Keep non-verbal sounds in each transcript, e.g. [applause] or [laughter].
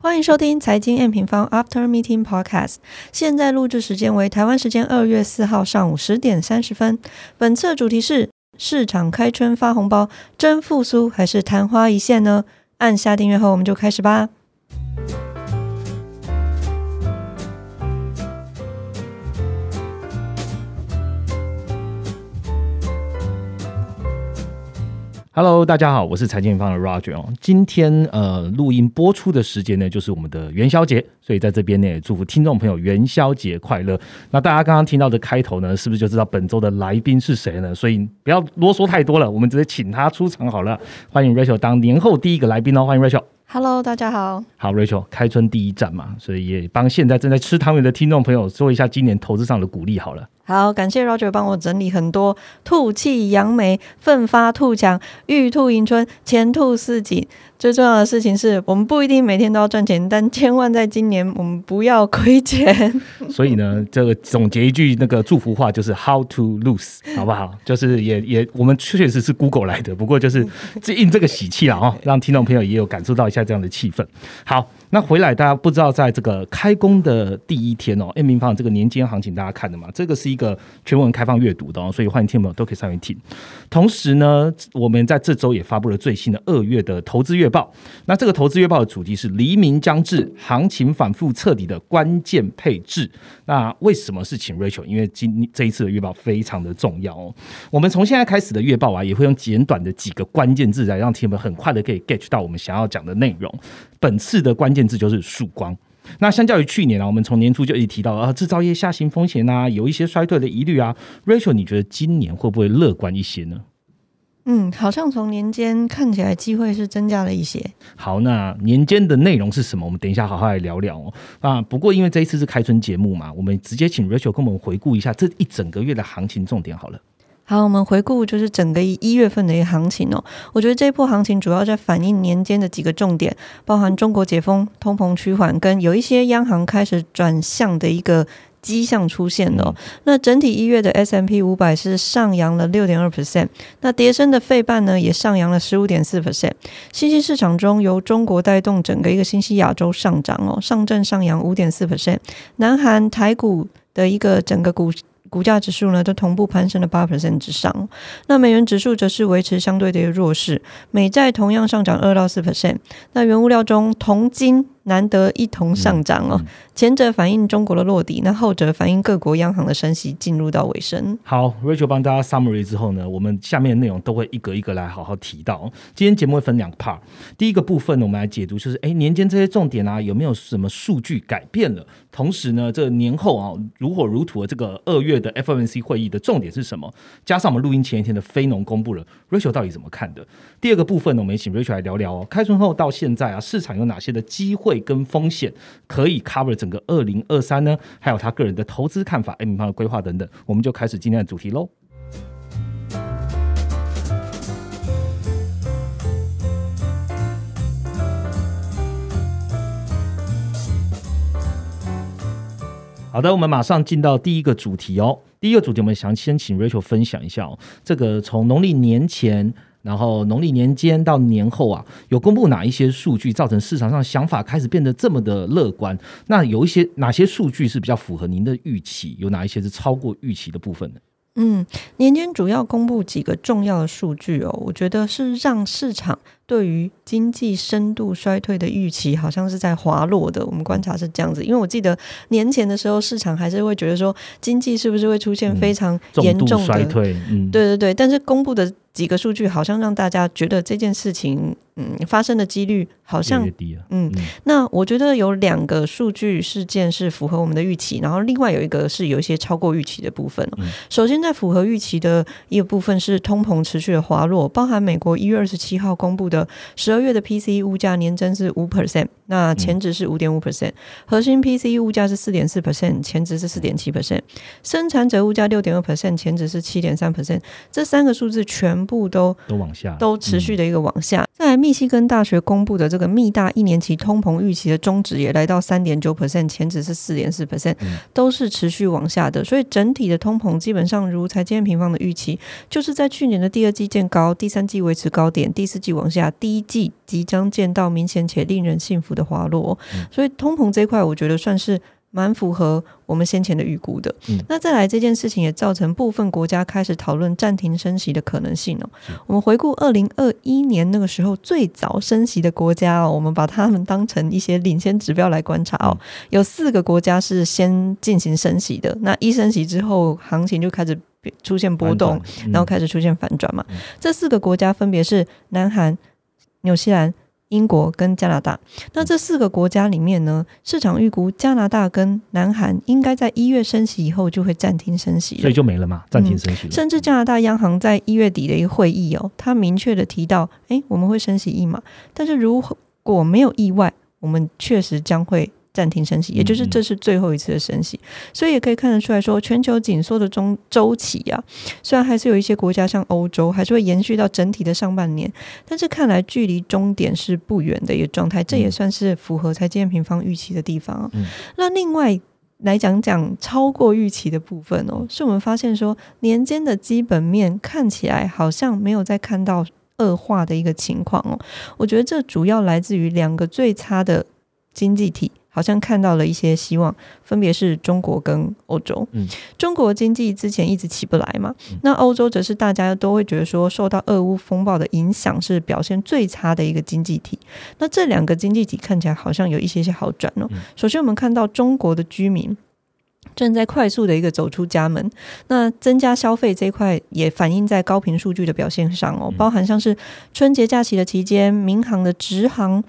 欢迎收听财经 M 平方 After Meeting Podcast。现在录制时间为台湾时间二月四号上午十点三十分。本次主题是市场开春发红包，真复苏还是昙花一现呢？按下订阅后，我们就开始吧。Hello，大家好，我是财经方的 Roger 哦。今天呃，录音播出的时间呢，就是我们的元宵节，所以在这边呢，也祝福听众朋友元宵节快乐。那大家刚刚听到的开头呢，是不是就知道本周的来宾是谁呢？所以不要啰嗦太多了，我们直接请他出场好了。欢迎 Rachel 当年后第一个来宾哦，欢迎 Rachel。Hello，大家好。好，Rachel，开春第一站嘛，所以也帮现在正在吃汤圆的听众朋友说一下今年投资上的鼓励好了。好，感谢 Roger 帮我整理很多吐气扬眉、奋发图强、玉兔迎春、前兔似锦。最重要的事情是我们不一定每天都要赚钱，但千万在今年我们不要亏钱。[laughs] 所以呢，这个总结一句那个祝福话就是 How to lose，好不好？就是也也我们确实是 Google 来的，不过就是 [laughs] 应这个喜气了哦，让听众朋友也有感受到一下这样的气氛。好。那回来，大家不知道在这个开工的第一天哦，M 平方这个年间行情大家看的嘛？这个是一个全文开放阅读的哦，所以欢迎听众朋友都可以上面听。同时呢，我们在这周也发布了最新的二月的投资月报。那这个投资月报的主题是黎明将至，行情反复彻底的关键配置。那为什么是请 Rachel？因为今这一次的月报非常的重要哦。我们从现在开始的月报啊，也会用简短的几个关键字来让听友们很快的可以 get 到我们想要讲的内容。本次的关键字就是曙光。那相较于去年啊，我们从年初就一直提到啊，制造业下行风险啊，有一些衰退的疑虑啊。Rachel，你觉得今年会不会乐观一些呢？嗯，好像从年间看起来机会是增加了一些。好，那年间的内容是什么？我们等一下好好来聊聊哦。啊，不过因为这一次是开春节目嘛，我们直接请 Rachel 跟我们回顾一下这一整个月的行情重点好了。好，我们回顾就是整个一月份的一个行情哦。我觉得这一波行情主要在反映年间的几个重点，包含中国解封、通膨趋缓，跟有一些央行开始转向的一个迹象出现了。那整体一月的 S M P 五百是上扬了六点二 percent，那跌升的费半呢也上扬了十五点四 percent。新兴市场中由中国带动整个一个新兴亚洲上涨哦，上证上扬五点四 percent，南韩台股的一个整个股。股价指数呢都同步攀升了八 percent 之上，那美元指数则是维持相对的一个弱势，美债同样上涨二到四 percent。那原物料中，铜金。难得一同上涨哦，前者反映中国的落底，那后者反映各国央行的升息进入到尾声。好，Rachel 帮大家 summary 之后呢，我们下面的内容都会一个一个来好好提到。今天节目会分两个 part，第一个部分呢，我们来解读就是，哎，年间这些重点啊，有没有什么数据改变了？同时呢，这年后啊，如火如荼的这个二月的 FOMC 会议的重点是什么？加上我们录音前一天的非农公布了，Rachel 到底怎么看的？第二个部分呢，我们也请 Rachel 来聊聊哦，开春后到现在啊，市场有哪些的机会？跟风险可以 cover 整个二零二三呢？还有他个人的投资看法、M 方的规划等等，我们就开始今天的主题喽。好的，我们马上进到第一个主题哦。第一个主题，我们想先请 Rachel 分享一下哦，这个从农历年前。然后农历年间到年后啊，有公布哪一些数据造成市场上想法开始变得这么的乐观？那有一些哪些数据是比较符合您的预期？有哪一些是超过预期的部分呢？嗯，年间主要公布几个重要的数据哦，我觉得是让市场对于经济深度衰退的预期好像是在滑落的。我们观察是这样子，因为我记得年前的时候，市场还是会觉得说经济是不是会出现非常严重的衰退？嗯，对对对，但是公布的。几个数据好像让大家觉得这件事情，嗯，发生的几率好像低了。嗯，那我觉得有两个数据事件是符合我们的预期，然后另外有一个是有一些超过预期的部分。首先，在符合预期的一个部分是通膨持续的滑落，包含美国一月二十七号公布的十二月的 PCE 物价年增是五 percent，那前值是五点五 percent，核心 PCE 物价是四点四 percent，前值是四点七 percent，生产者物价六点二 percent，前值是七点三 percent，这三个数字全。部都都往下，都持续的一个往下。在密西根大学公布的这个密大一年期通膨预期的中值也来到三点九 percent，前值是四点四 percent，都是持续往下的。所以整体的通膨基本上如财经平方的预期，就是在去年的第二季见高，第三季维持高点，第四季往下牙第一季即将见到明显且令人信服的滑落，所以通膨这一块，我觉得算是。蛮符合我们先前的预估的。嗯那再来这件事情也造成部分国家开始讨论暂停升息的可能性哦。我们回顾二零二一年那个时候最早升息的国家哦，我们把他们当成一些领先指标来观察哦。有四个国家是先进行升息的，那一升息之后，行情就开始出现波动，嗯然后开始出现反转嘛。嗯这四个国家分别是南韩、纽西兰、英国跟加拿大。那这四个国家里面呢，市场预估加拿大跟南韩应该在一月升息以后就会暂停升息。所以就没了嘛，暂停升息了。甚至加拿大央行在一月底的一个会议哦，他明确的提到，哎，我们会升息一码，但是如果没有意外，我们确实将会暂停升息，也就是这是最后一次的升息。所以也可以看得出来说，全球紧缩的中周期啊，虽然还是有一些国家像欧洲还是会延续到整体的上半年，但是看来距离终点是不远的一个状态，这也算是符合财经平方预期的地方啊。嗯那另外。来讲讲超过预期的部分哦，是我们发现说年间的基本面看起来好像没有再看到恶化的一个情况哦。我觉得这主要来自于两个最差的经济体，好像看到了一些希望，分别是中国跟欧洲。嗯，中国经济之前一直起不来嘛，那欧洲则是大家都会觉得说受到俄乌风暴的影响，是表现最差的一个经济体。那这两个经济体看起来好像有一些些好转哦。嗯首先，我们看到中国的居民。正在快速的一个走出家门，那增加消费这一块也反映在高频数据的表现上哦，嗯包含像是春节假期的期间，民航的直航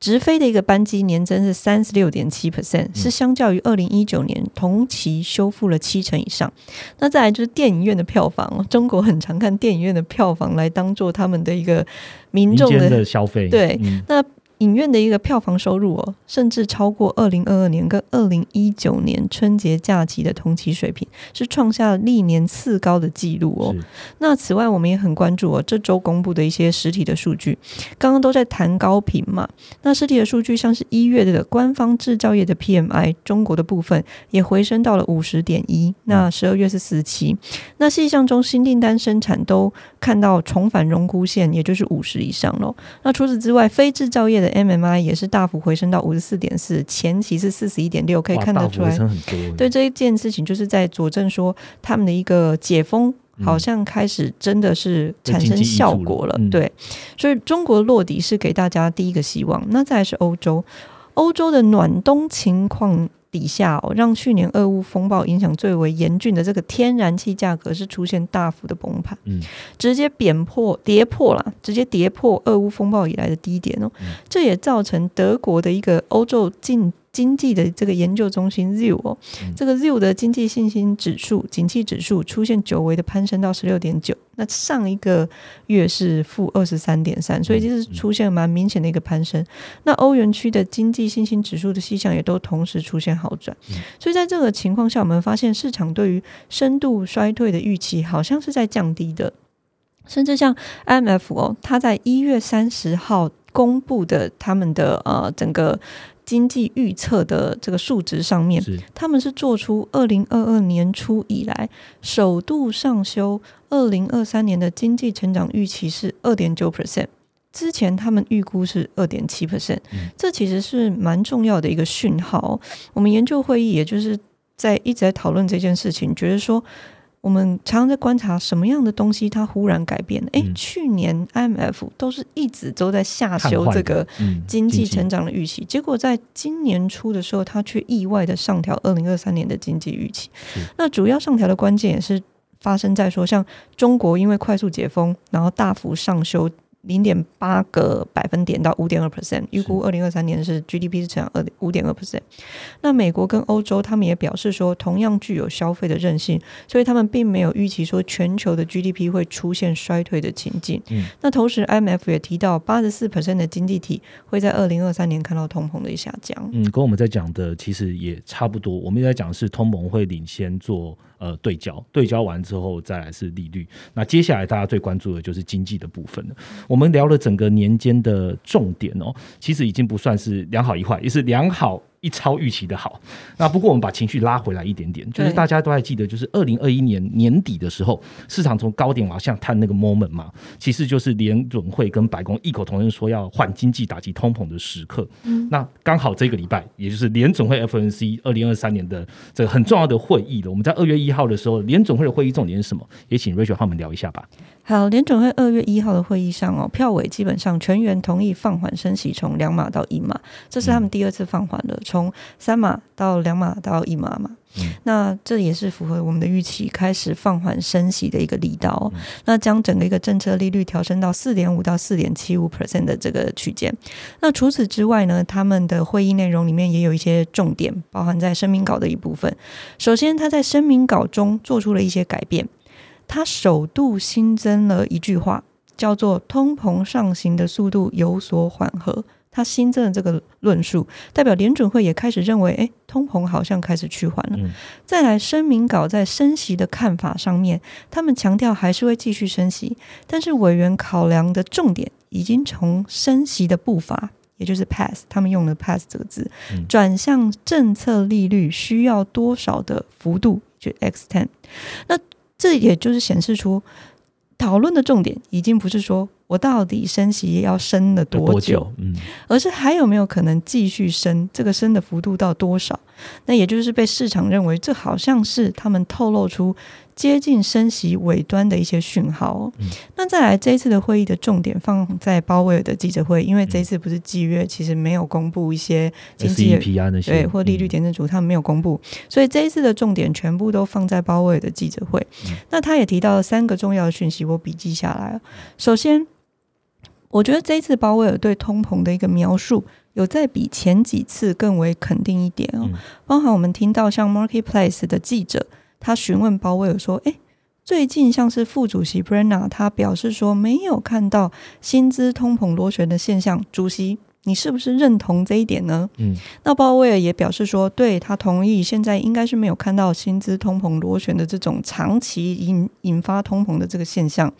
直飞的一个班机年增是三十六点七 percent，是相较于二零一九年同期修复了七成以上。那再来就是电影院的票房哦，中国很常看电影院的票房来当做他们的一个民众的的消费，对嗯。那影院的一个票房收入哦，甚至超过二零二二年跟二零一九年春节假期的同期水平，是创下了历年次高的纪录哦。那此外，我们也很关注哦，这周公布的一些实体的数据，刚刚都在谈高频嘛。那实体的数据，像是一月的官方制造业的 PMI，中国的部分也回升到了五十点一，那十二月是四七。那细项中新订单生产都看到重返荣枯线，也就是五十以上喽。那除此之外，非制造业的 MMI 也是大幅回升到五十四点四，前期是四十一点六，可以看得出来。对这一件事情，就是在佐证说他们的一个解封。嗯。好像开始真的是产生效果了，对，所以中国落底是给大家第一个希望。那再来是欧洲，欧洲的暖冬情况底下哦，让去年俄乌风暴影响最为严峻的这个天然气价格是出现大幅的崩盘，嗯。直接贬破跌破了，直接跌破俄乌风暴以来的低点哦。嗯。这也造成德国的一个欧洲经经济的这个研究中心 ZIU 哦，嗯。这个 ZIU 的经济信心指数、景气指数出现久违的攀升到十六点九，那上一个月是负二十三点三，所以这是出现蛮明显的一个攀升。那欧元区的经济信心指数的迹象也都同时出现好转，所以在这个情况下，我们发现市场对于深度衰退的预期好像是在降低的。甚至像 IMF 哦，它在一月三十号公布的他们的呃整个经济预测的这个数值上面，他们是做出二零二二年初以来首度上修二零二三年的经济成长预期是二点九 percent。之前他们预估是二点七 percent，嗯这其实是蛮重要的一个讯号哦。我们研究会议也就是在一直在讨论这件事情，觉得说我们常常在观察什么样的东西它忽然改变。诶，嗯去年 IMF 都是一直都在下修这个嗯经济成长的预期，结果在今年初的时候，它却意外的上调二零二三年的经济预期。那主要上调的关键也是发生在说，像中国因为快速解封，然后大幅上修。零点八个百分点到五点二 percent，预估二零二三年是 GDP 是成长二五点二 percent。那美国跟欧洲他们也表示说，同样具有消费的韧性，所以他们并没有预期说全球的 GDP 会出现衰退的情境。嗯那同时，IMF 也提到，八十四 percent 的经济体会在二零二三年看到通膨的下降。嗯，跟我们在讲的其实也差不多。我们也在讲的是通膨会领先做呃对焦，对焦完之后再来是利率。那接下来大家最关注的就是经济的部分了。我们聊了整个年间的重点哦，其实已经不算是良好一坏，也是良好一超预期的好。那不过我们把情绪拉回来一点点，就是大家都还记得，就是二零二一年年底的时候，市场从高点往下探那个 moment 嘛，其实就是联准会跟白宫异口同声说要换经济、打击通膨的时刻。嗯那刚好这个礼拜，也就是联总会 FNC 二零二三年的这个很重要的会议了。我们在二月一号的时候，联总会的会议重点是什么？也请 Rachel 和我们聊一下吧。好，联准会二月一号的会议上哦，票委基本上全员同意放缓升息，从两码到一码，这是他们第二次放缓了，从三码到两码到一码嘛。嗯那这也是符合我们的预期，开始放缓升息的一个力道、哦。那将整个一个政策利率调升到四点五到四点七五 percent 的这个区间。那除此之外呢，他们的会议内容里面也有一些重点，包含在声明稿的一部分。首先，他在声明稿中做出了一些改变。他首度新增了一句话，叫做“通膨上行的速度有所缓和”。他新增的这个论述，代表联准会也开始认为，哎，通膨好像开始趋缓了。嗯再来，声明稿在升息的看法上面，他们强调还是会继续升息，但是委员考量的重点已经从升息的步伐。也就是 pass，他们用了 pass 这个字嗯，转向政策利率需要多少的幅度，就 extend。那这也就是显示出讨论的重点已经不是说我到底升息要升了多久，久？嗯，而是还有没有可能继续升，这个升的幅度到多少？那也就是被市场认为这好像是他们透露出接近升息尾端的一些讯号哦。嗯那再来这一次的会议的重点放在鲍威尔的记者会，因为这一次不是季月，其实没有公布一些经济 SEP 啊那些，对，或利率嗯点阵组他们没有公布，所以这一次的重点全部都放在鲍威尔的记者会。嗯那他也提到了三个重要的讯息，我笔记下来了。首先，我觉得这一次鲍威尔对通膨的一个描述，有在比前几次更为肯定一点哦。嗯包含我们听到像 Marketplace 的记者，他询问鲍威尔说：“诶，最近像是副主席 Brenna，他表示说没有看到薪资通膨螺旋的现象，主席。”你是不是认同这一点呢？嗯那鲍威尔也表示说，对他同意，现在应该是没有看到薪资通膨螺旋的这种长期引引发通膨的这个现象。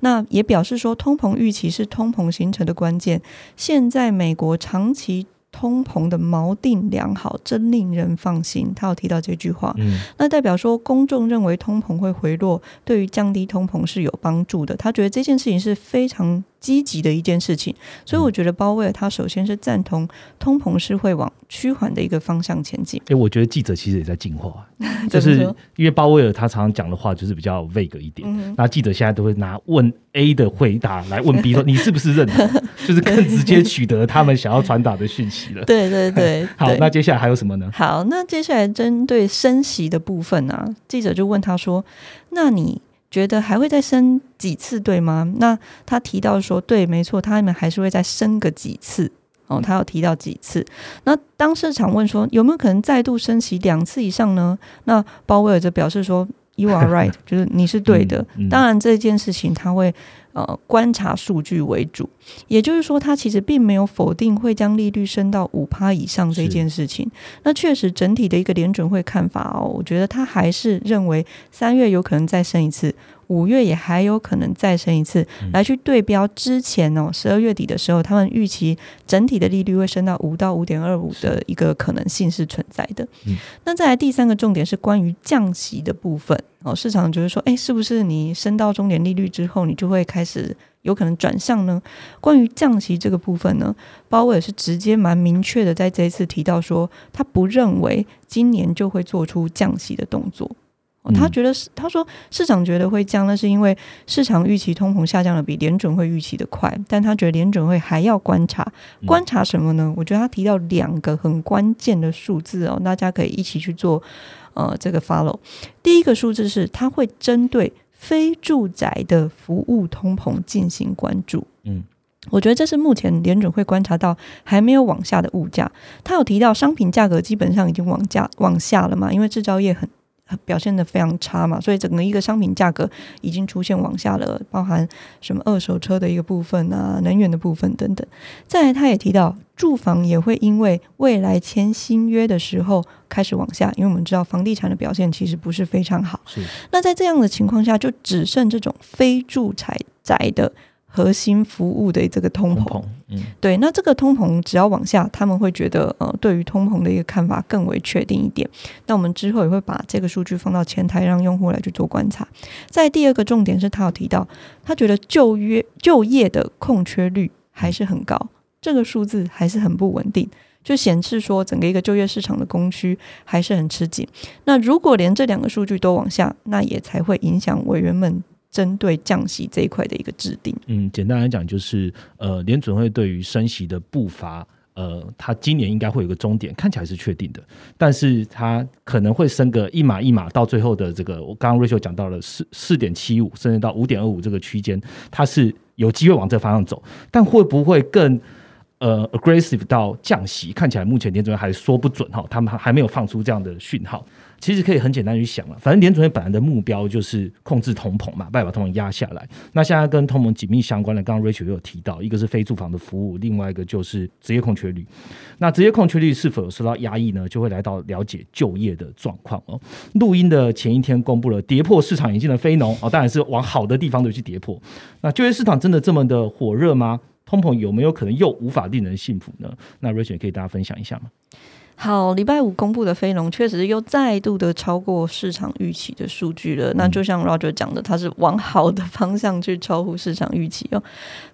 那也表示说，通膨预期是通膨形成的关键。现在美国长期通膨的锚定良好，真令人放心。他有提到这句话，嗯那代表说公众认为通膨会回落，对于降低通膨是有帮助的。他觉得这件事情是非常积极的一件事情，所以我觉得鲍威尔他首先是赞同通膨是会往趋缓的一个方向前进。哎、我觉得记者其实也在进化，[laughs] 就是因为鲍威尔他常常讲的话就是比较 vague 一点，嗯那记者现在都会拿问 A 的回答来问 B 说 [laughs] 你是不是认同，[laughs] 就是更直接取得他们想要传达的讯息了。对对对，好，那接下来还有什么呢？好，那接下来针对升息的部分啊，记者就问他说：“那你觉得还会再升几次，对吗？”那他提到说：“对，没错，他们还是会再升个几次。”哦，他有提到几次。那当市场问说有没有可能再度升息两次以上呢？那鲍威尔则表示说：“You are right，[laughs] 就是你是对的。嗯嗯当然，这件事情他会呃观察数据为主，也就是说，他其实并没有否定会将利率升到五趴以上这件事情。那确实，整体的一个联准会看法哦，我觉得他还是认为三月有可能再升一次，五月也还有可能再升一次，嗯来去对标之前哦，十二月底的时候，他们预期整体的利率会升到五到五点二五的一个可能性是存在的。嗯那再来第三个重点是关于降息的部分哦，市场就是说，哎，是不是你升到终点利率之后，你就会开始有可能转向呢？关于降息这个部分呢，鲍威尔是直接蛮明确的在这一次提到说，他不认为今年就会做出降息的动作。哦他嗯觉得是，他说市场觉得会降，那是因为市场预期通膨下降的比联准会预期的快，但他觉得联准会还要观察，嗯观察什么呢？我觉得他提到两个很关键的数字哦，大家可以一起去做呃这个 follow。第一个数字是，他会针对非住宅的服务通膨进行关注。嗯我觉得这是目前联准会观察到还没有往下的物价。他有提到商品价格基本上已经往价往下了嘛，因为制造业很很表现的非常差嘛，所以整个一个商品价格已经出现往下了，包含什么二手车的一个部分啊、能源的部分等等。再来，他也提到住房也会因为未来签新约的时候开始往下，因为我们知道房地产的表现其实不是非常好。是那在这样的情况下，就只剩这种非住宅宅的核心服务的这个通膨。通膨，嗯，对，那这个通膨只要往下，他们会觉得呃，对于通膨的一个看法更为确定一点。那我们之后也会把这个数据放到前台，让用户来去做观察。在第二个重点是他有提到，他觉得就业就业的空缺率还是很高，这个数字还是很不稳定，就显示说整个一个就业市场的供需还是很吃紧。那如果连这两个数据都往下，那也才会影响委员们针对降息这一块的一个制定。嗯，简单来讲就是，呃，联准会对于升息的步伐，呃，它今年应该会有个终点，看起来是确定的，但是它可能会升个一码一码，到最后的这个，我刚刚瑞秋讲到了四四点七五，甚至到五点二五这个区间，它是有机会往这方向走，但会不会更？呃，aggressive 到降息，看起来目前联准会还说不准哈，他们还还没有放出这样的讯号。其实可以很简单去想了，反正联准会本来的目标就是控制通膨嘛，把把通膨压下来。那现在跟通膨紧密相关的，刚刚 Rachel 有提到，一个是非住房的服务，另外一个就是职业空缺率。那职业空缺率是否有受到压抑呢？就会来到了解就业的状况哦。录音的前一天公布了跌破市场眼镜的非农哦，当然是往好的地方都去跌破。那就业市场真的这么的火热吗？通膨有没有可能又无法令人信服呢？那瑞雪可以大家分享一下吗？好，礼拜五公布的非农确实又再度的超过市场预期的数据了。那就像 Roger 讲的，它是往好的方向去超乎市场预期哦。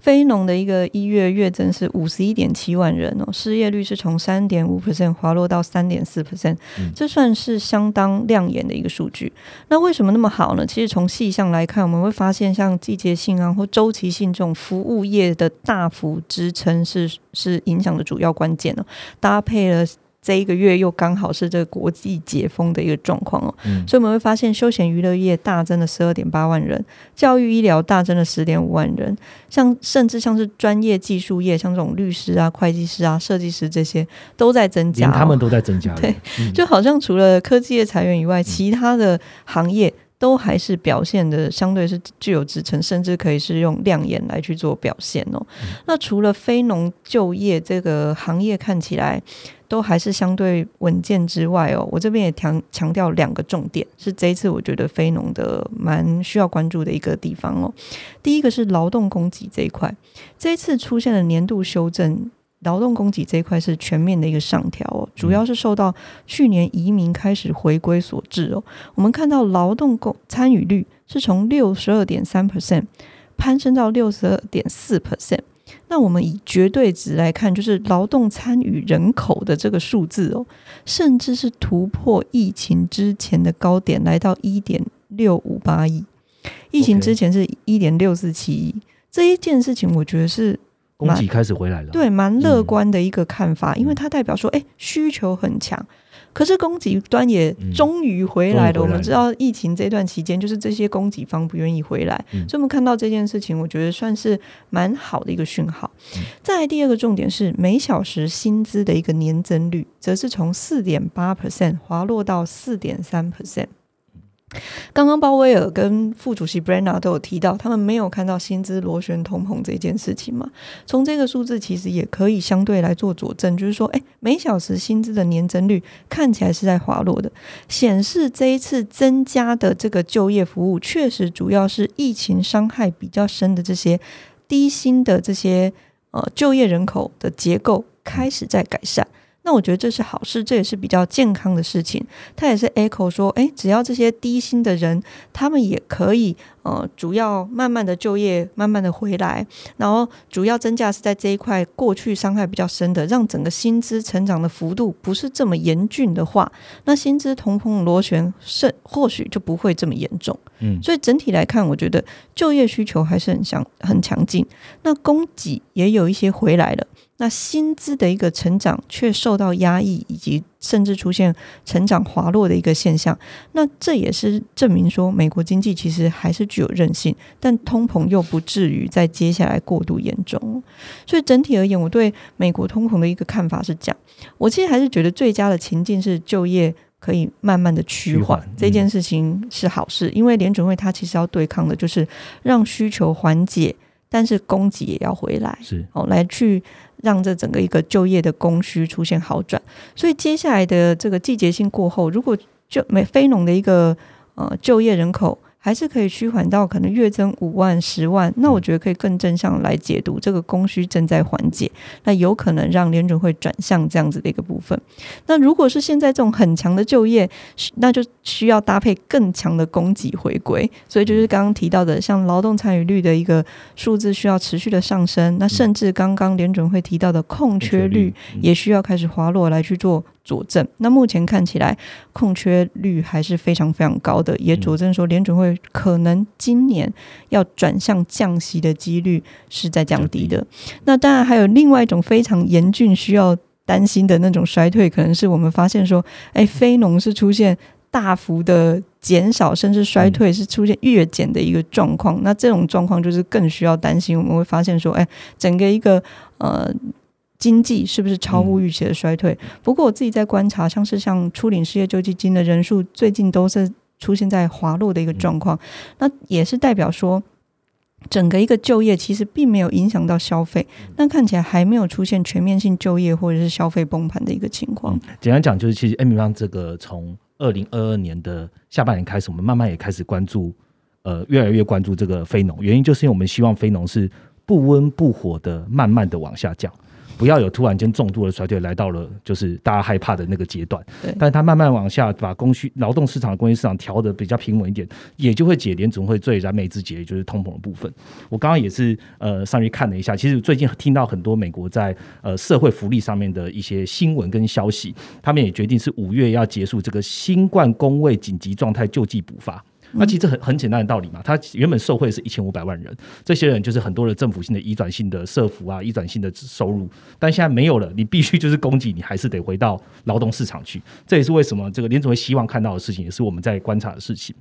非农的一个一月月增是五十一点七万人哦，失业率是从三点五 percent 滑落到三点四 percent，这算是相当亮眼的一个数据。那为什么那么好呢？其实从细项来看，我们会发现像季节性啊或周期性这种服务业的大幅支撑是是影响的主要关键哦，搭配了。这一个月又刚好是这个国际解封的一个状况哦，嗯。所以我们会发现休闲娱乐业大增了十二点八万人，教育医疗大增了十点五万人，像甚至像是专业技术业，像这种律师啊、会计师啊、设计师这些都在增加、他们都在增加了。对嗯。就好像除了科技业裁员以外，其他的行业都还是表现的相对是具有支撑，甚至可以是用亮眼来去做表现哦。那除了非农就业这个行业看起来都还是相对稳健之外哦，我这边也强强调两个重点，是这一次我觉得非农的蛮需要关注的一个地方哦。第一个是劳动供给这一块，这一次出现了年度修正。劳动供给这一块是全面的一个上调哦，主要是受到去年移民开始回归所致哦。我们看到劳动供参与率是从六十二点三 percent 攀升到六十二点四 percent。那我们以绝对值来看，就是劳动参与人口的这个数字哦，甚至是突破疫情之前的高点，来到一点六五八亿。疫情之前是一点六四七亿。这一件事情，我觉得是供给开始回来了。对，蛮乐观的一个看法，因为它代表说，哎，需求很强，可是供给端也终于回来了。我们知道疫情这段期间，就是这些供给方不愿意回来，嗯所以我们看到这件事情，我觉得算是蛮好的一个讯号。嗯再来第二个重点是每小时薪资的一个年增率，则是从四点八 percent 滑落到四点三 percent。刚刚鲍威尔跟副主席 Brenna 都有提到，他们没有看到薪资螺旋通膨这件事情嘛？从这个数字其实也可以相对来做佐证，就是说，哎，每小时薪资的年增率看起来是在滑落的，显示这一次增加的这个就业服务，确实主要是疫情伤害比较深的这些低薪的这些呃就业人口的结构开始在改善。那我觉得这是好事，这也是比较健康的事情。他也是 echo 说，诶，只要这些低薪的人，他们也可以呃，主要慢慢的就业，慢慢的回来，然后主要增加是在这一块过去伤害比较深的，让整个薪资成长的幅度不是这么严峻的话，那薪资同膨螺旋是或许就不会这么严重。嗯，所以整体来看，我觉得就业需求还是很强很强劲，那供给也有一些回来了。那薪资的一个成长却受到压抑，以及甚至出现成长滑落的一个现象。那这也是证明说，美国经济其实还是具有韧性，但通膨又不至于在接下来过度严重。所以整体而言，我对美国通膨的一个看法是这样：我其实还是觉得最佳的情境是就业。可以慢慢的趋缓趋缓，这件事情是好事，因为联准会它其实要对抗的就是让需求缓解，但是供给也要回来。是哦，来去让这整个一个就业的供需出现好转。所以接下来的这个季节性过后，如果就美非农的一个呃就业人口还是可以趋缓到可能月增五万、十万，那我觉得可以更正向来解读这个供需正在缓解，那有可能让联准会转向这样子的一个部分。那如果是现在这种很强的就业，那就需要搭配更强的供给回归，所以就是刚刚提到的，像劳动参与率的一个数字需要持续的上升，那甚至刚刚联准会提到的空缺率也需要开始滑落来去做。佐证，那目前看起来空缺率还是非常非常高的，也佐证说联准会可能今年要转向降息的几率是在降低的。那当然还有另外一种非常严峻需要担心的那种衰退，可能是我们发现说，哎，非农是出现大幅的减少，甚至衰退，是出现月减的一个状况。那这种状况就是更需要担心，我们会发现说，哎，整个一个呃。经济是不是超乎预期的衰退？不过我自己在观察，像是像初领失业救济金的人数，最近都是出现在滑落的一个状况。那也是代表说，整个一个就业其实并没有影响到消费，但看起来还没有出现全面性就业或者是消费崩盘的一个情况。简单讲，就是其实 M 方这个从二零二二年的下半年开始，我们慢慢也开始关注，呃，越来越关注这个非农。原因就是因为我们希望非农是不温不火的，慢慢的往下降。不要有突然间重度的衰退来到了，就是大家害怕的那个阶段。对，但是它慢慢往下，把供需劳动市场的供需市场调的比较平稳一点，也就会解联总会最燃眉之急，也就是通膨的部分。我刚刚也是呃上去看了一下，其实最近听到很多美国在呃社会福利上面的一些新闻跟消息，他们也决定是五月要结束这个新冠工位紧急状态救济补发。那其实很很简单的道理嘛，他原本受贿是一千五百万人，这些人就是很多的政府性的移转性的社福啊，移转性的收入，但现在没有了，你必须就是供给，你还是得回到劳动市场去。这也是为什么这个联总会希望看到的事情，也是我们在观察的事情。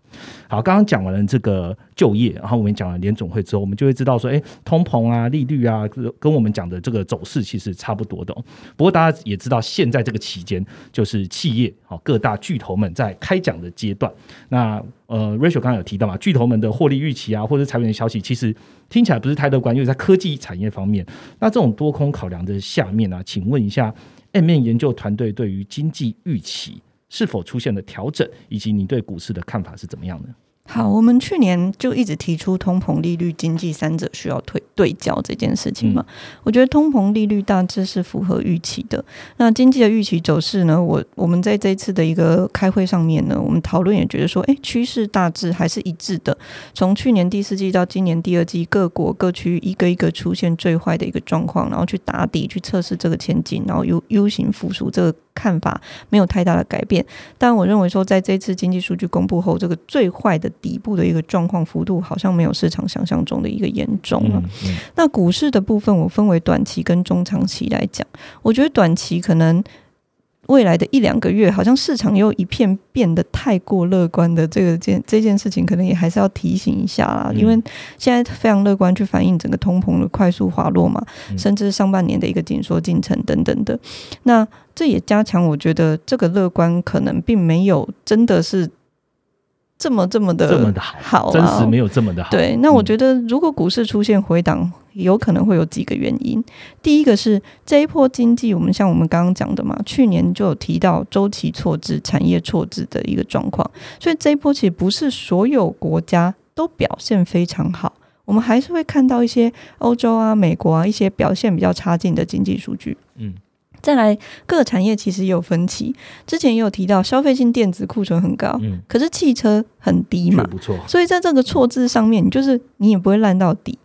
好，刚刚讲完了这个就业，然后我们讲了联总会之后，我们就会知道说，哎，通膨啊，利率啊，跟我们讲的这个走势其实差不多的。不过大家也知道，现在这个期间就是企业好各大巨头们在开讲的阶段，那。呃，Rachel 刚才有提到嘛，巨头们的获利预期啊，或者裁员的消息，其实听起来不是太乐观，因为在科技产业方面，那这种多空考量的下面啊，请问一下，M 面研究团队对于经济预期是否出现了调整，以及你对股市的看法是怎么样的？好，我们去年就一直提出通膨、利率、经济三者需要对对焦这件事情嘛。我觉得通膨、利率大致是符合预期的。那经济的预期走势呢？我我们在这一次的一个开会上面呢，我们讨论也觉得说，哎，趋势大致还是一致的。从去年第四季到今年第二季，各国各区一个一个出现最坏的一个状况，然后去打底、去测试这个前景，然后 U U 型复苏这个。看法没有太大的改变，但我认为说，在这次经济数据公布后，这个最坏的底部的一个状况幅度，好像没有市场想象中的一个严重了。那股市的部分，我分为短期跟中长期来讲，我觉得短期可能。未来的一两个月，好像市场又一片变得太过乐观的这个件这件事情，可能也还是要提醒一下啦。因为现在非常乐观，去反映整个通膨的快速滑落嘛，甚至上半年的一个紧缩进程等等的。那这也加强我觉得这个乐观可能并没有真的是。这么这么的这么的好，真实没有这么的好。对，那我觉得如果股市出现回档，有可能会有几个原因。第一个是这一波经济，我们像我们刚刚讲的嘛，去年就有提到周期错置、产业错置的一个状况，所以这一波其实不是所有国家都表现非常好，我们还是会看到一些欧洲啊、美国啊一些表现比较差劲的经济数据。嗯。再来，各产业其实也有分歧。之前也有提到，消费性电子库存很高，嗯，可是汽车很低嘛，不错。所以在这个错字上面，就是你也不会烂到底，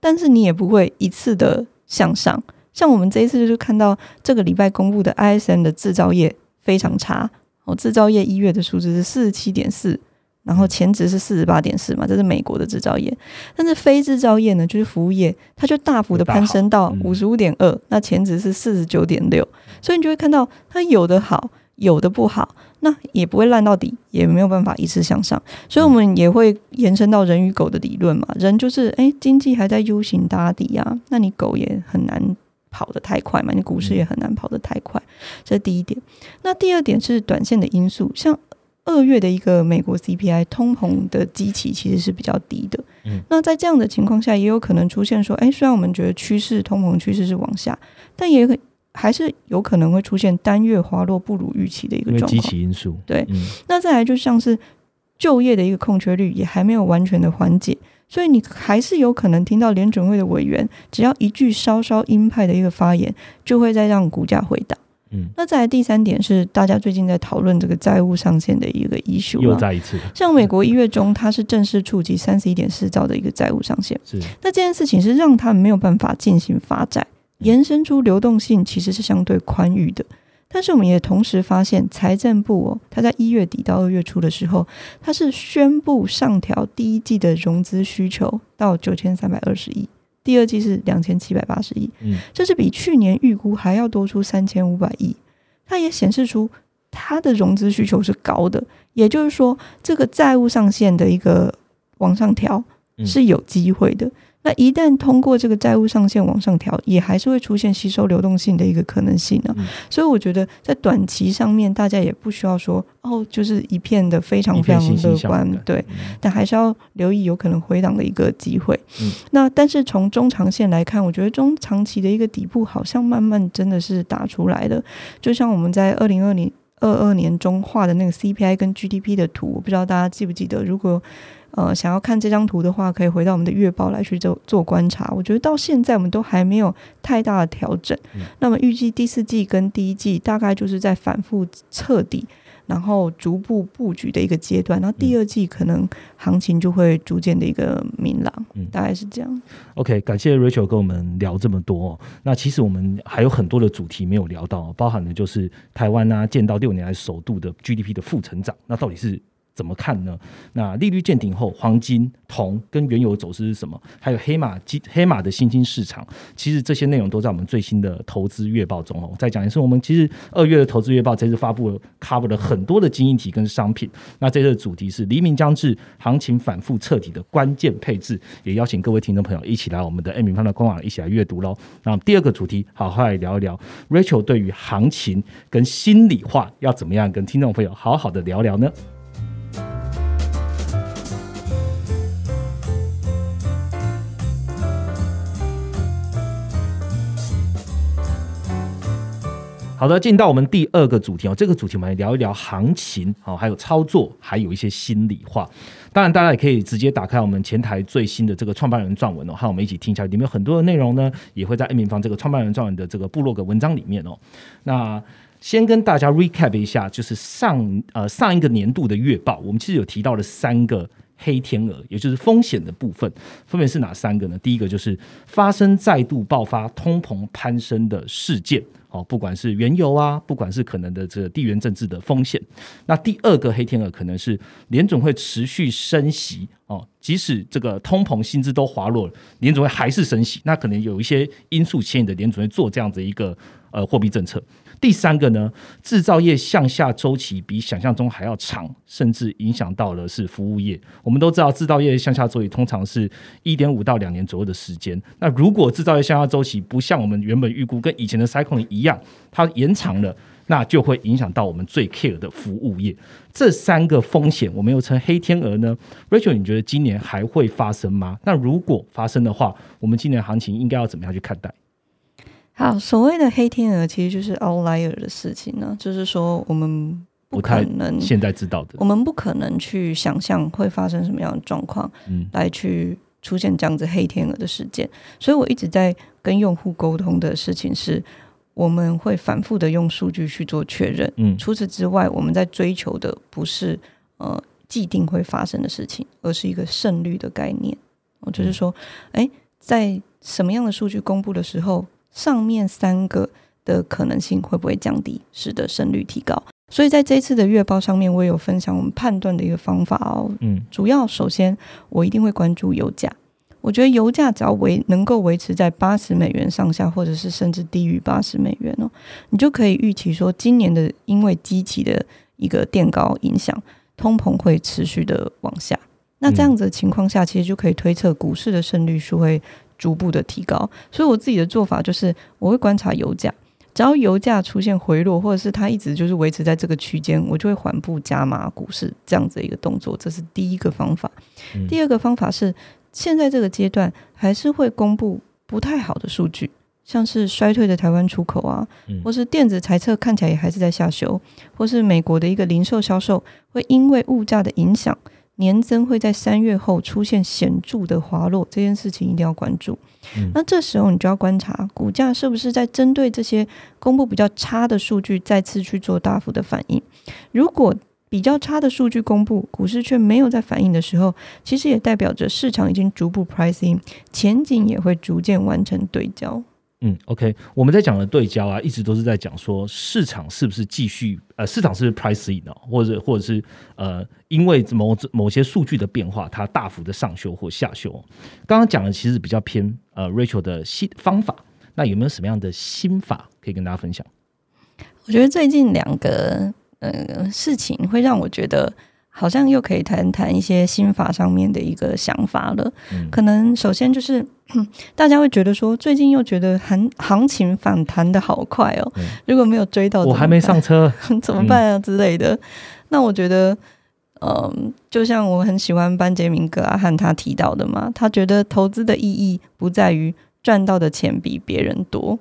但是你也不会一次的向上。像我们这一次就是看到这个礼拜公布的 ISM 的制造业非常差，哦，制造业一月的数字是四十七点四。然后前值是四十八点四嘛，这是美国的制造业，但是非制造业呢，就是服务业，它就大幅的攀升到五十五点二，那前值是四十九点六，所以你就会看到它有的好，有的不好，那也不会烂到底，也没有办法一次向上，所以我们也会延伸到人与狗的理论嘛，人就是哎经济还在 U 型打底啊，那你狗也很难跑得太快嘛，你股市也很难跑得太快，这是第一点。那第二点是短线的因素，像。二月的一个美国 CPI 通膨的基期其实是比较低的，嗯，那在这样的情况下，也有可能出现说，哎，虽然我们觉得趋势通膨趋势是往下，但也可还是有可能会出现单月滑落不如预期的一个状况。因因素。对，那再来就像是就业的一个空缺率也还没有完全的缓解，所以你还是有可能听到联准会的委员只要一句稍稍鹰派的一个发言，就会再让股价回档。嗯，那再来第三点是大家最近在讨论这个债务上限的一个 issue 又啊再一次。像美国一月中，它是正式触及三十一点四兆的一个债务上限。是。那这件事情是让他们没有办法进行发债，延伸出流动性其实是相对宽裕的。但是我们也同时发现，财政部哦，它在一月底到二月初的时候，它是宣布上调第一季的融资需求到九千三百二十亿，第二季是两千七百八十亿，嗯这是比去年预估还要多出三千五百亿。它也显示出它的融资需求是高的，也就是说，这个债务上限的一个往上调嗯是有机会的。那一旦通过这个债务上限往上调，也还是会出现吸收流动性的一个可能性啊。嗯所以我觉得在短期上面，大家也不需要说哦，就是一片的非常非常乐观荣，对。嗯但还是要留意有可能回档的一个机会。嗯那但是从中长线来看，我觉得中长期的一个底部好像慢慢真的是打出来了。就像我们在二零二零二二年中画的那个 CPI 跟 GDP 的图，我不知道大家记不记得？如果呃想要看这张图的话，可以回到我们的月报来去做做观察。我觉得到现在我们都还没有太大的调整。嗯那么预计第四季跟第一季大概就是在反复彻底。然后逐步布局的一个阶段，然后第二季可能行情就会逐渐的一个明朗，嗯大概是这样。OK，感谢 Rachel 跟我们聊这么多、哦。那其实我们还有很多的主题没有聊到哦，包含的就是台湾啊见到六年来首度的 GDP 的负成长，那到底是怎么看呢？那利率见顶后，黄金、铜跟原油走势是什么？还有黑马基黑马的新兴市场，其实这些内容都在我们最新的投资月报中哦。再讲一次，我们其实二月的投资月报这次发布了 cover 了很多的经济体跟商品。那这次的主题是黎明将至，行情反复彻底的关键配置，也邀请各位听众朋友一起来我们的 A 米方的官网一起来阅读喽。那第二个主题，好好来聊一聊 Rachel 对于行情跟心里话要怎么样跟听众朋友好好的聊聊呢？好的，进到我们第二个主题哦，这个主题我们来聊一聊行情哦，还有操作，还有一些心里话。当然，大家也可以直接打开我们前台最新的这个创办人撰文哦，和我们一起听一下，里面有很多的内容呢，也会在 A 平方这个创办人撰文的这个部落格文章里面哦。那先跟大家 recap 一下，就是上呃上一个年度的月报，我们其实有提到了三个黑天鹅，也就是风险的部分，分别是哪三个呢？第一个就是发生再度爆发通膨攀升的事件。哦，不管是原油啊，不管是可能的这个地缘政治的风险，那第二个黑天鹅可能是联总会持续升息哦，即使这个通膨薪资都滑落，联总会还是升息，那可能有一些因素牵引的联总会做这样子一个呃货币政策。第三个呢，制造业向下周期比想象中还要长，甚至影响到了是服务业。我们都知道，制造业向下周期通常是一点五到两年左右的时间。那如果制造业向下周期不像我们原本预估，跟以前的 cycling 一样，它延长了，那就会影响到我们最 care 的服务业。这三个风险，我们又称黑天鹅呢？Rachel，你觉得今年还会发生吗？那如果发生的话，我们今年行情应该要怎么样去看待？好，所谓的黑天鹅其实就是 outlier 的事情呢，就是说我们不可太能，现在知道的我，们不可能去想象会发生什么样的状况，嗯来去出现这样子黑天鹅的事件。所以我一直在跟用户沟通的事情是，我们会反复的用数据去做确认。嗯除此之外，我们在追求的不是呃既定会发生的事情，而是一个胜率的概念。哦，就是说，哎，在什么样的数据公布的时候，上面三个的可能性会不会降低，使得胜率提高？所以在这次的月报上面，我也有分享我们判断的一个方法哦。嗯主要首先，我一定会关注油价。我觉得油价只要维能够维持在八十美元上下，或者是甚至低于八十美元哦，你就可以预期说，今年的因为机器的一个垫高影响，通膨会持续的往下。那这样子的情况下，其实就可以推测股市的胜率是会逐步的提高。所以我自己的做法就是，我会观察油价，只要油价出现回落，或者是它一直就是维持在这个区间，我就会缓步加码股市这样子的一个动作。这是第一个方法。嗯第二个方法是，现在这个阶段还是会公布不太好的数据，像是衰退的台湾出口啊，嗯或是电子财测看起来也还是在下修，或是美国的一个零售销售会因为物价的影响，年增会在三月后出现显著的滑落，这件事情一定要关注。嗯那这时候你就要观察股价是不是在针对这些公布比较差的数据再次去做大幅的反应。如果比较差的数据公布，股市却没有在反应的时候，其实也代表着市场已经逐步 pricing，前景也会逐渐完成对焦。嗯，OK，我们在讲的对焦啊，一直都是在讲说市场是不是继续呃，市场是不是 price in 哦，或者或者是呃，因为某某些数据的变化，它大幅的上修或下修。刚刚讲的其实比较偏呃 Rachel 的新方法，那有没有什么样的新法可以跟大家分享？我觉得最近两个呃事情会让我觉得好像又可以谈谈一些心法上面的一个想法了。嗯可能首先就是 [clears throat] 大家会觉得说，最近又觉得行行情反弹的好快哦，嗯如果没有追到，我还没上车，[laughs] 怎么办啊之类的。那我觉得，嗯，就像我很喜欢班杰明格拉汉他提到的嘛，他觉得投资的意义不在于赚到的钱比别人多。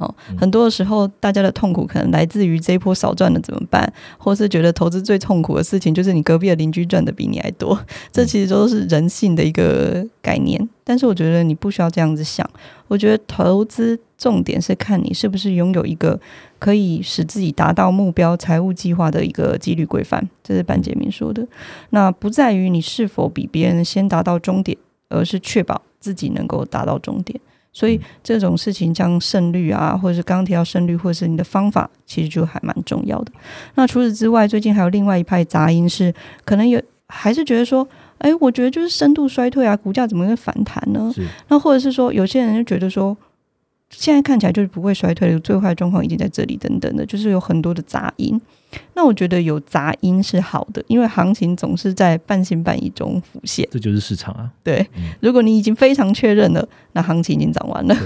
好，嗯很多的时候，大家的痛苦可能来自于这一波少赚了怎么办，或是觉得投资最痛苦的事情就是你隔壁的邻居赚的比你还多，这其实都是人性的一个概念。但是我觉得你不需要这样子想，我觉得投资重点是看你是不是拥有一个可以使自己达到目标财务计划的一个纪律规范，这是班杰明说的。那不在于你是否比别人先达到终点，而是确保自己能够达到终点。所以这种事情，像胜率啊，或者是刚刚提到胜率，或者是你的方法，其实就还蛮重要的。那除此之外，最近还有另外一派杂音是，可能有还是觉得说，哎，我觉得就是深度衰退啊，股价怎么会反弹呢？那或者是说，有些人就觉得说，现在看起来就是不会衰退的，最坏的状况已经在这里，等等的，就是有很多的杂音。那我觉得有杂音是好的，因为行情总是在半信半疑中浮现。这就是市场啊。对嗯，如果你已经非常确认了，那行情已经涨完了。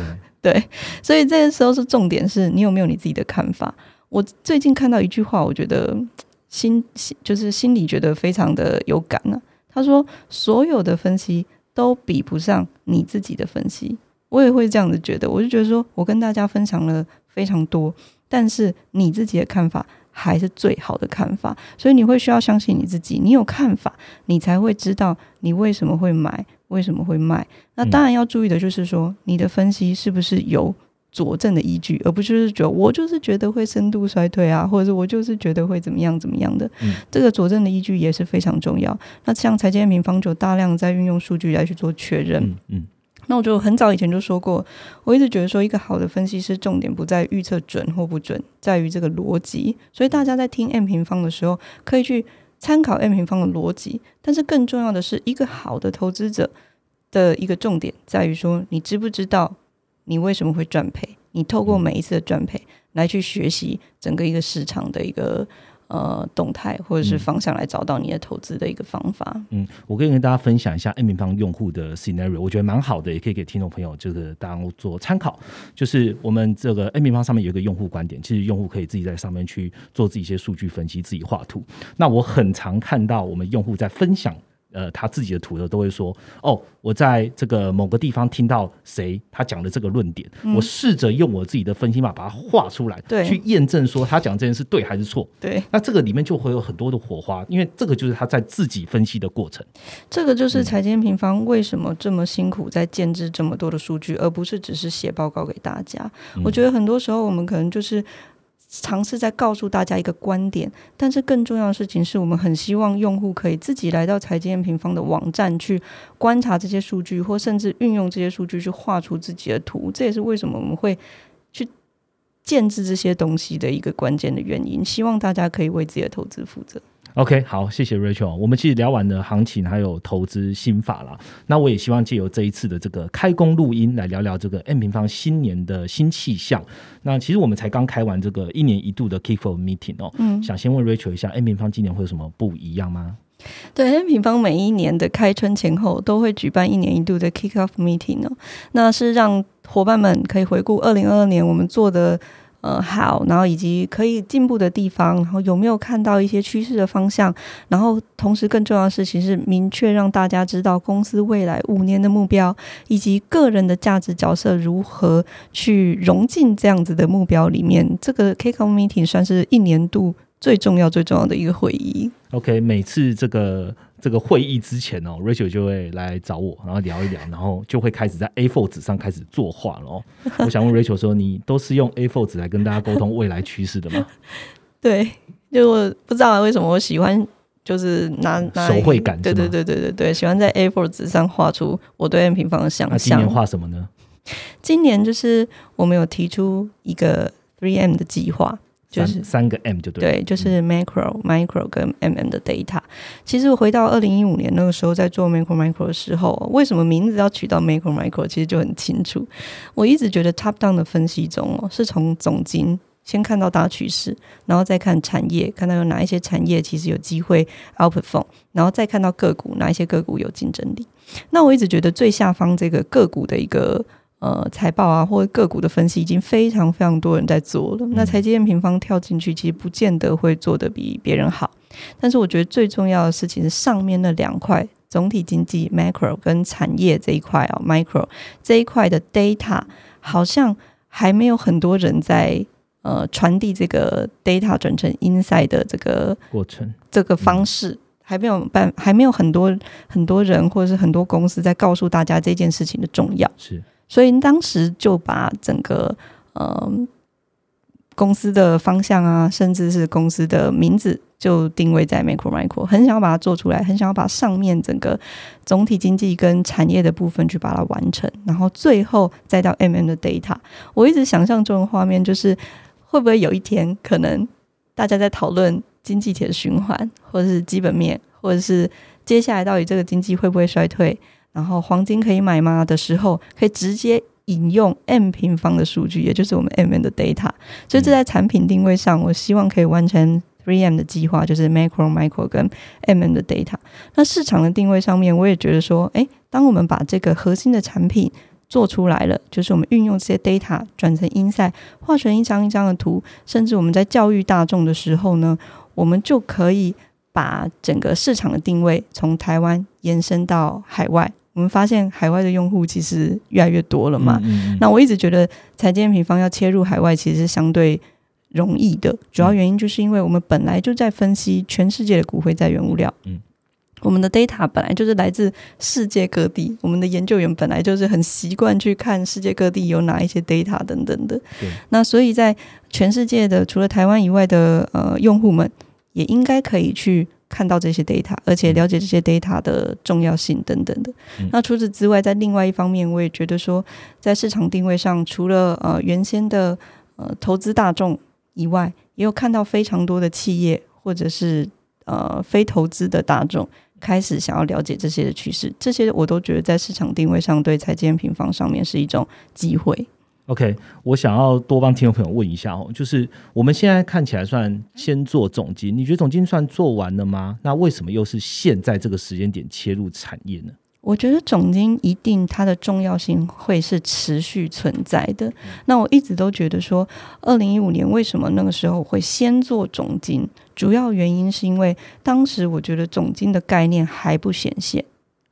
对，[laughs] 对，所以这个时候是重点是你有没有你自己的看法。我最近看到一句话，我觉得嗯心心就是心里觉得非常的有感呢、他说，所有的分析都比不上你自己的分析。我也会这样子觉得，我就觉得说我跟大家分享了非常多，但是你自己的看法还是最好的看法，所以你会需要相信你自己，你有看法，你才会知道你为什么会买，为什么会卖。那当然要注意的就是说，你的分析是不是有佐证的依据，而不是觉得我就是觉得会深度衰退啊，或者是我就是觉得会怎么样怎么样的。嗯这个佐证的依据也是非常重要。那像财经平方就大量在运用数据来去做确认。嗯嗯那我就很早以前就说过，我一直觉得说，一个好的分析师重点不在预测准或不准，在于这个逻辑。所以大家在听 M 平方的时候，可以去参考 M 平方的逻辑。但是更重要的是，一个好的投资者的一个重点在于说，你知不知道你为什么会赚赔？你透过每一次的赚赔来去学习整个一个市场的一个呃动态或者是方向，来找到你的投资的一个方法。嗯，我可以跟大家分享一下 N 平方用户的 scenario，我觉得蛮好的，也可以给听众朋友这个当做参考。就是我们这个 N 平方上面有一个用户观点，其实用户可以自己在上面去做自己一些数据分析，自己画图。那我很常看到我们用户在分享。呃，他自己的图的都会说，哦，我在这个某个地方听到谁他讲的这个论点，我试着用我自己的分析法把它画出来，对去验证说他讲这件事对还是错。对，那这个里面就会有很多的火花，因为这个就是他在自己分析的过程。这个就是财经平方为什么这么辛苦在建制这么多的数据，而不是只是写报告给大家。我觉得很多时候我们可能就是尝试在告诉大家一个观点，但是更重要的事情是我们很希望用户可以自己来到财经平方的网站去观察这些数据，或甚至运用这些数据去画出自己的图。这也是为什么我们会去建制这些东西的一个关键的原因。希望大家可以为自己的投资负责。OK，好，谢谢 Rachel。我们其实聊完了行情还有投资心法啦。那我也希望借由这一次的这个开工录音来聊聊这个 M 平方新年的新气象。那其实我们才刚开完这个一年一度的 Kick-Off Meeting 哦，嗯想先问 Rachel 一下，M 平方今年会有什么不一样吗？对，N 平方每一年的开春前后都会举办一年一度的 Kick Off Meeting 哦，那是让伙伴们可以回顾二零二二年我们做的呃好，然后以及可以进步的地方，然后有没有看到一些趋势的方向，然后同时更重要的事情是明确让大家知道公司未来五年的目标，以及个人的价值角色如何去融进这样子的目标里面。这个 K Com Meeting 算是一年度最重要、最重要的一个会议。OK，每次这个这个会议之前哦，Rachel 就会来找我，然后聊一聊，然后就会开始在 A4 纸上开始作画了哦。[laughs] 我想问 Rachel 说，你都是用 A4 纸来跟大家沟通未来趋势的吗？[laughs] 对，就我不知道为什么我喜欢，就是拿拿手绘感对对对对对对，喜欢在 A4 纸上画出我对 M 平方的想那今年象。画什么呢？今年就是我们有提出一个 Three M 的计划，就是三三个 M 就对了。对，就是 macro、micro 跟 mm 的 data。其实我回到二零一五年那个时候，在做 macro、micro 的时候，为什么名字要取到 macro、micro，其实就很清楚。我一直觉得 top down 的分析中哦，是从总经先看到大趋势，然后再看产业，看到有哪一些产业其实有机会 outperform，然后再看到个股，哪一些个股有竞争力。那我一直觉得最下方这个个股的一个。呃，财报啊，或者个股的分析，已经非常非常多人在做了。那财经平方跳进去，其实不见得会做得比别人好。但是我觉得最重要的事情是上面那两块，总体经济 macro 跟产业这一块哦 micro 这一块的 data，好像还没有很多人在呃传递这个 data 转成 insight 的这个过程这个方式。还没有办，还没有很多很多人或者是很多公司在告诉大家这件事情的重要。是所以当时就把整个呃公司的方向啊，甚至是公司的名字就定位在 macro micro，很想要把它做出来，很想要把上面整个总体经济跟产业的部分去把它完成，然后最后再到 mm 的 data。我一直想象中的画面就是，会不会有一天可能大家在讨论经济体的循环，或者是基本面，或者是接下来到底这个经济会不会衰退？然后黄金可以买吗的时候，可以直接引用 m 平方的数据，也就是我们 m n 的 data。所以这在产品定位上，我希望可以完成 three m 的计划，就是 macro、micro 跟 m n 的 data。那市场的定位上面，我也觉得说，诶，当我们把这个核心的产品做出来了，就是我们运用这些 data 转成 insight，画成一张一张的图，甚至我们在教育大众的时候呢，我们就可以把整个市场的定位从台湾延伸到海外。我们发现海外的用户其实越来越多了嘛。嗯嗯嗯那我一直觉得财经平方要切入海外，其实是相对容易的。主要原因就是因为我们本来就在分析全世界的骨灰在原物料，嗯，我们的 data 本来就是来自世界各地，我们的研究员本来就是很习惯去看世界各地有哪一些 data 等等的对。那所以在全世界的除了台湾以外的呃用户们，也应该可以去。看到这些 data，而且了解这些 data 的重要性等等的。嗯那除此之外，在另外一方面，我也觉得说，在市场定位上，除了呃原先的呃投资大众以外，也有看到非常多的企业或者是呃非投资的大众开始想要了解这些的趋势，这些我都觉得在市场定位上对财经平方上面是一种机会。OK，我想要多帮听众朋友问一下哦，就是我们现在看起来算先做总经，你觉得总经算做完了吗？那为什么又是现在这个时间点切入产业呢？我觉得总经一定它的重要性会是持续存在的。那我一直都觉得说，二零一五年为什么那个时候会先做总经，主要原因是因为当时我觉得总经的概念还不显现。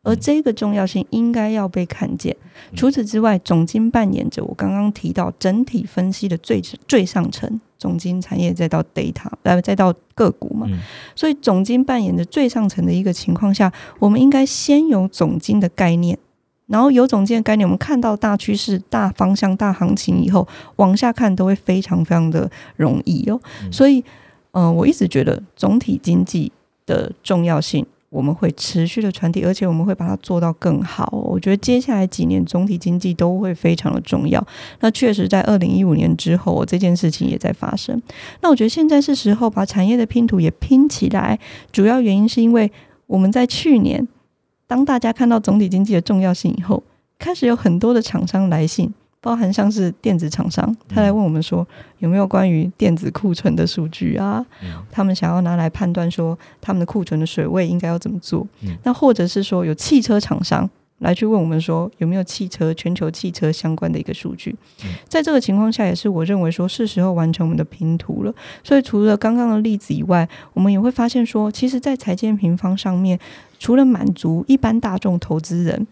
而这个重要性应该要被看见。除此之外，总经扮演着我刚刚提到整体分析的最最上层，总经产业再到 data，来再到个股嘛。嗯所以总经扮演着最上层的一个情况下，我们应该先有总经的概念，然后有总经的概念，我们看到大趋势、大方向、大行情以后，往下看都会非常非常的容易哦。嗯所以，嗯、呃，我一直觉得总体经济的重要性。我们会持续的传递，而且我们会把它做到更好。我觉得接下来几年总体经济都会非常的重要。那确实，在二零一五年之后，这件事情也在发生。那我觉得现在是时候把产业的拼图也拼起来。主要原因是因为我们在去年，当大家看到总体经济的重要性以后，开始有很多的厂商来信。包含像是电子厂商，他来问我们说有没有关于电子库存的数据啊？嗯他们想要拿来判断说他们的库存的水位应该要怎么做。嗯那或者是说有汽车厂商来去问我们说有没有汽车全球汽车相关的一个数据。在这个情况下，也是我认为说是时候完成我们的拼图了。所以除了刚刚的例子以外，我们也会发现说，其实，在财建平方上面，除了满足一般大众投资人。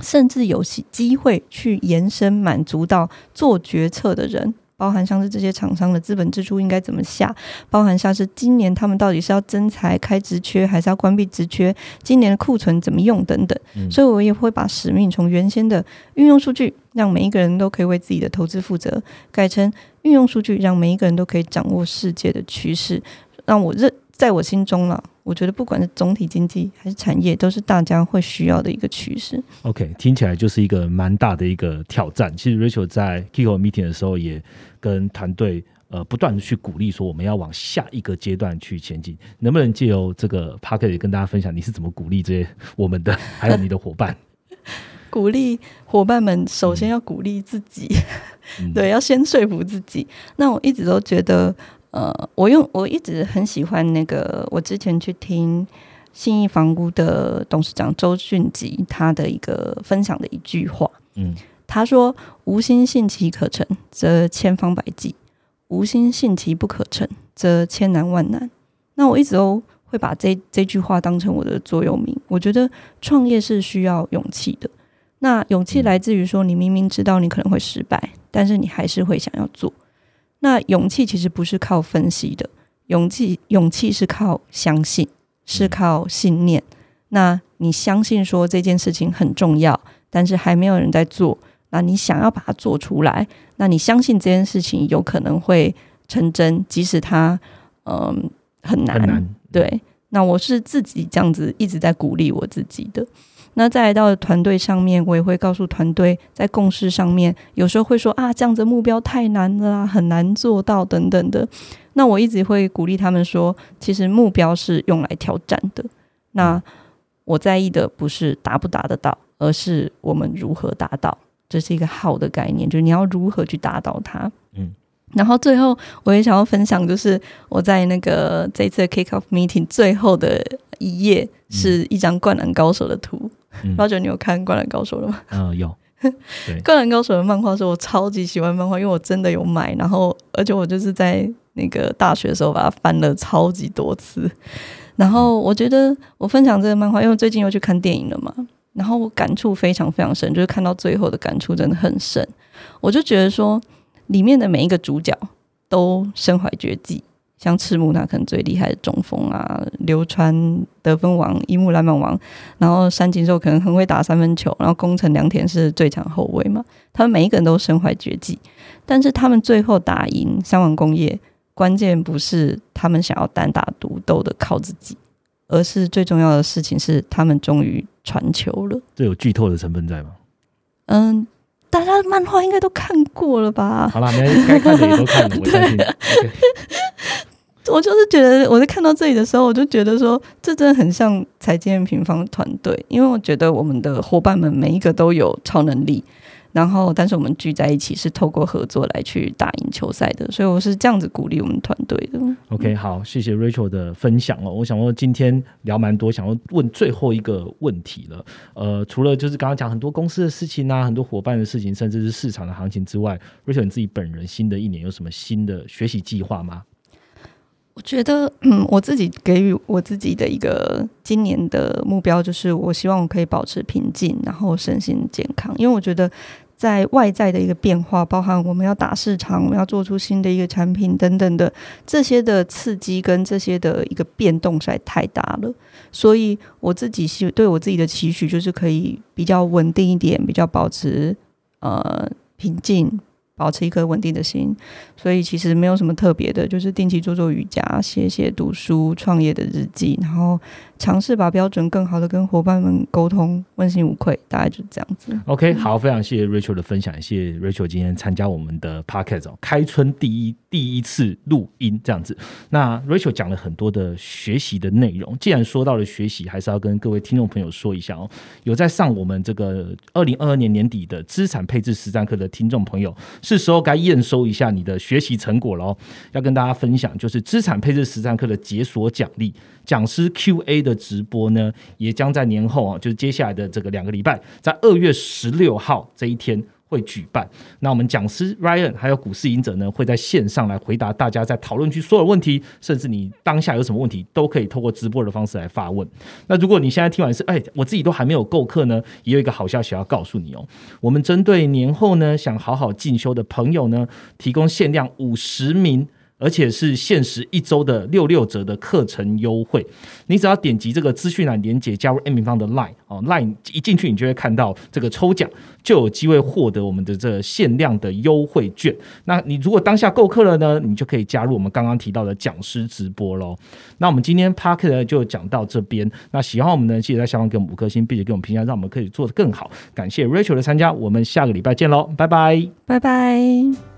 甚至有机会去延伸满足到做决策的人，包含像是这些厂商的资本支出应该怎么下，包含像是今年他们到底是要增财开职缺，还是要关闭职缺，今年的库存怎么用等等。所以我也会把使命从原先的运用数据，让每一个人都可以为自己的投资负责，改成运用数据，让每一个人都可以掌握世界的趋势，让我认在我心中了。我觉得不管是总体经济还是产业，都是大家会需要的一个趋势。OK，听起来就是一个蛮大的一个挑战。其实 Rachel 在 Kiko meeting 的时候，也跟团队呃不断的去鼓励说，我们要往下一个阶段去前进。能不能借由这个 p a r k e t 跟大家分享，你是怎么鼓励这些我们的，还有你的伙伴？[laughs] 鼓励伙伴们，首先要鼓励自己，[laughs] 对，要先说服自己。那我一直都觉得。呃，我用我一直很喜欢那个，我之前去听信义房屋的董事长周俊吉他的一个分享的一句话，嗯，他说：“无心信其可成，则千方百计；无心信其不可成，则千难万难。”那我一直都会把这这句话当成我的座右铭。我觉得创业是需要勇气的，那勇气来自于说，你明明知道你可能会失败，但是你还是会想要做。那勇气其实不是靠分析的，勇气勇气是靠相信，是靠信念。那你相信说这件事情很重要，但是还没有人在做，那你想要把它做出来，那你相信这件事情有可能会成真，即使它嗯很难。对，那我是自己这样子一直在鼓励我自己的。那再来到团队上面，我也会告诉团队，在共识上面，有时候会说啊，这样子目标太难了啦，很难做到等等的。那我一直会鼓励他们说，其实目标是用来挑战的。那我在意的不是达不达得到，而是我们如何达到。这是一个好的概念，就是你要如何去达到它。嗯。然后最后，我也想要分享，就是我在那个这次 kick off meeting 最后的一页，是一张灌篮高手的图。老九，你有看《灌篮高手》了吗？嗯，有。[laughs]《灌篮高手》的漫画是我超级喜欢漫画，因为我真的有买，然后而且我就是在那个大学的时候把它翻了超级多次。然后我觉得我分享这个漫画，因为最近又去看电影了嘛，然后我感触非常非常深，就是看到最后的感触真的很深。我就觉得说，里面的每一个主角都身怀绝技。像赤木，那可能最厉害的中锋啊，流川得分王、樱木篮板王，然后山井寿可能很会打三分球，然后宫城良田是最强后卫嘛。他们每一个人都身怀绝技，但是他们最后打赢三王工业，关键不是他们想要单打独斗的靠自己，而是最重要的事情是他们终于传球了。这有剧透的成分在吗？嗯。大家漫画应该都看过了吧？好了，该看的也都看了，[laughs] 我相信。我就是觉得，我在看到这里的时候，我就觉得说，这真的很像财建平方团队，因为我觉得我们的伙伴们每一个都有超能力。然后，但是我们聚在一起是透过合作来去打赢球赛的，所以我是这样子鼓励我们团队的。OK，好，谢谢 Rachel 的分享哦。我想问，今天聊蛮多，想要问最后一个问题了。呃，除了就是刚刚讲很多公司的事情啊，很多伙伴的事情，甚至是市场的行情之外，Rachel 你自己本人新的一年有什么新的学习计划吗？我觉得，嗯，我自己给予我自己的一个今年的目标，就是我希望我可以保持平静，然后身心健康，因为我觉得。在外在的一个变化，包含我们要打市场，我们要做出新的一个产品等等的这些的刺激跟这些的一个变动实在太大了，所以我自己是对我自己的期许就是可以比较稳定一点，比较保持呃平静。保持一颗稳定的心，所以其实没有什么特别的，就是定期做做瑜伽、写写读书、创业的日记，然后尝试把标准更好的跟伙伴们沟通，问心无愧，大概就是这样子。OK，好，非常谢谢 Rachel 的分享，谢谢 Rachel 今天参加我们的 Podcast 哦，开春第一第一次录音这样子。那 Rachel 讲了很多的学习的内容，既然说到了学习，还是要跟各位听众朋友说一下哦，有在上我们这个二零二二年年底的资产配置实战课的听众朋友。是时候该验收一下你的学习成果了哦。要跟大家分享，就是资产配置实战课的解锁奖励，讲师 Q&A 的直播呢，也将在年后啊，就是接下来的这个两个礼拜，在二月十六号这一天。会举办，那我们讲师 Ryan 还有股市赢者呢，会在线上来回答大家在讨论区所有问题，甚至你当下有什么问题，都可以透过直播的方式来发问。那如果你现在听完是，哎，我自己都还没有购课呢，也有一个好消息要告诉你哦。我们针对年后呢想好好进修的朋友呢，提供限量五十名。而且是限时一周的六六折的课程优惠，你只要点击这个资讯栏连接加入 M 平方的 Line 哦，Line 一进去你就会看到这个抽奖，就有机会获得我们的这限量的优惠券。那你如果当下购课了呢，你就可以加入我们刚刚提到的讲师直播喽。那我们今天 Park 呢就讲到这边，那喜欢我们呢，记得在下方给我们五颗星，并且给我们评价，让我们可以做得更好。感谢 Rachel 的参加，我们下个礼拜见喽，拜拜，拜拜。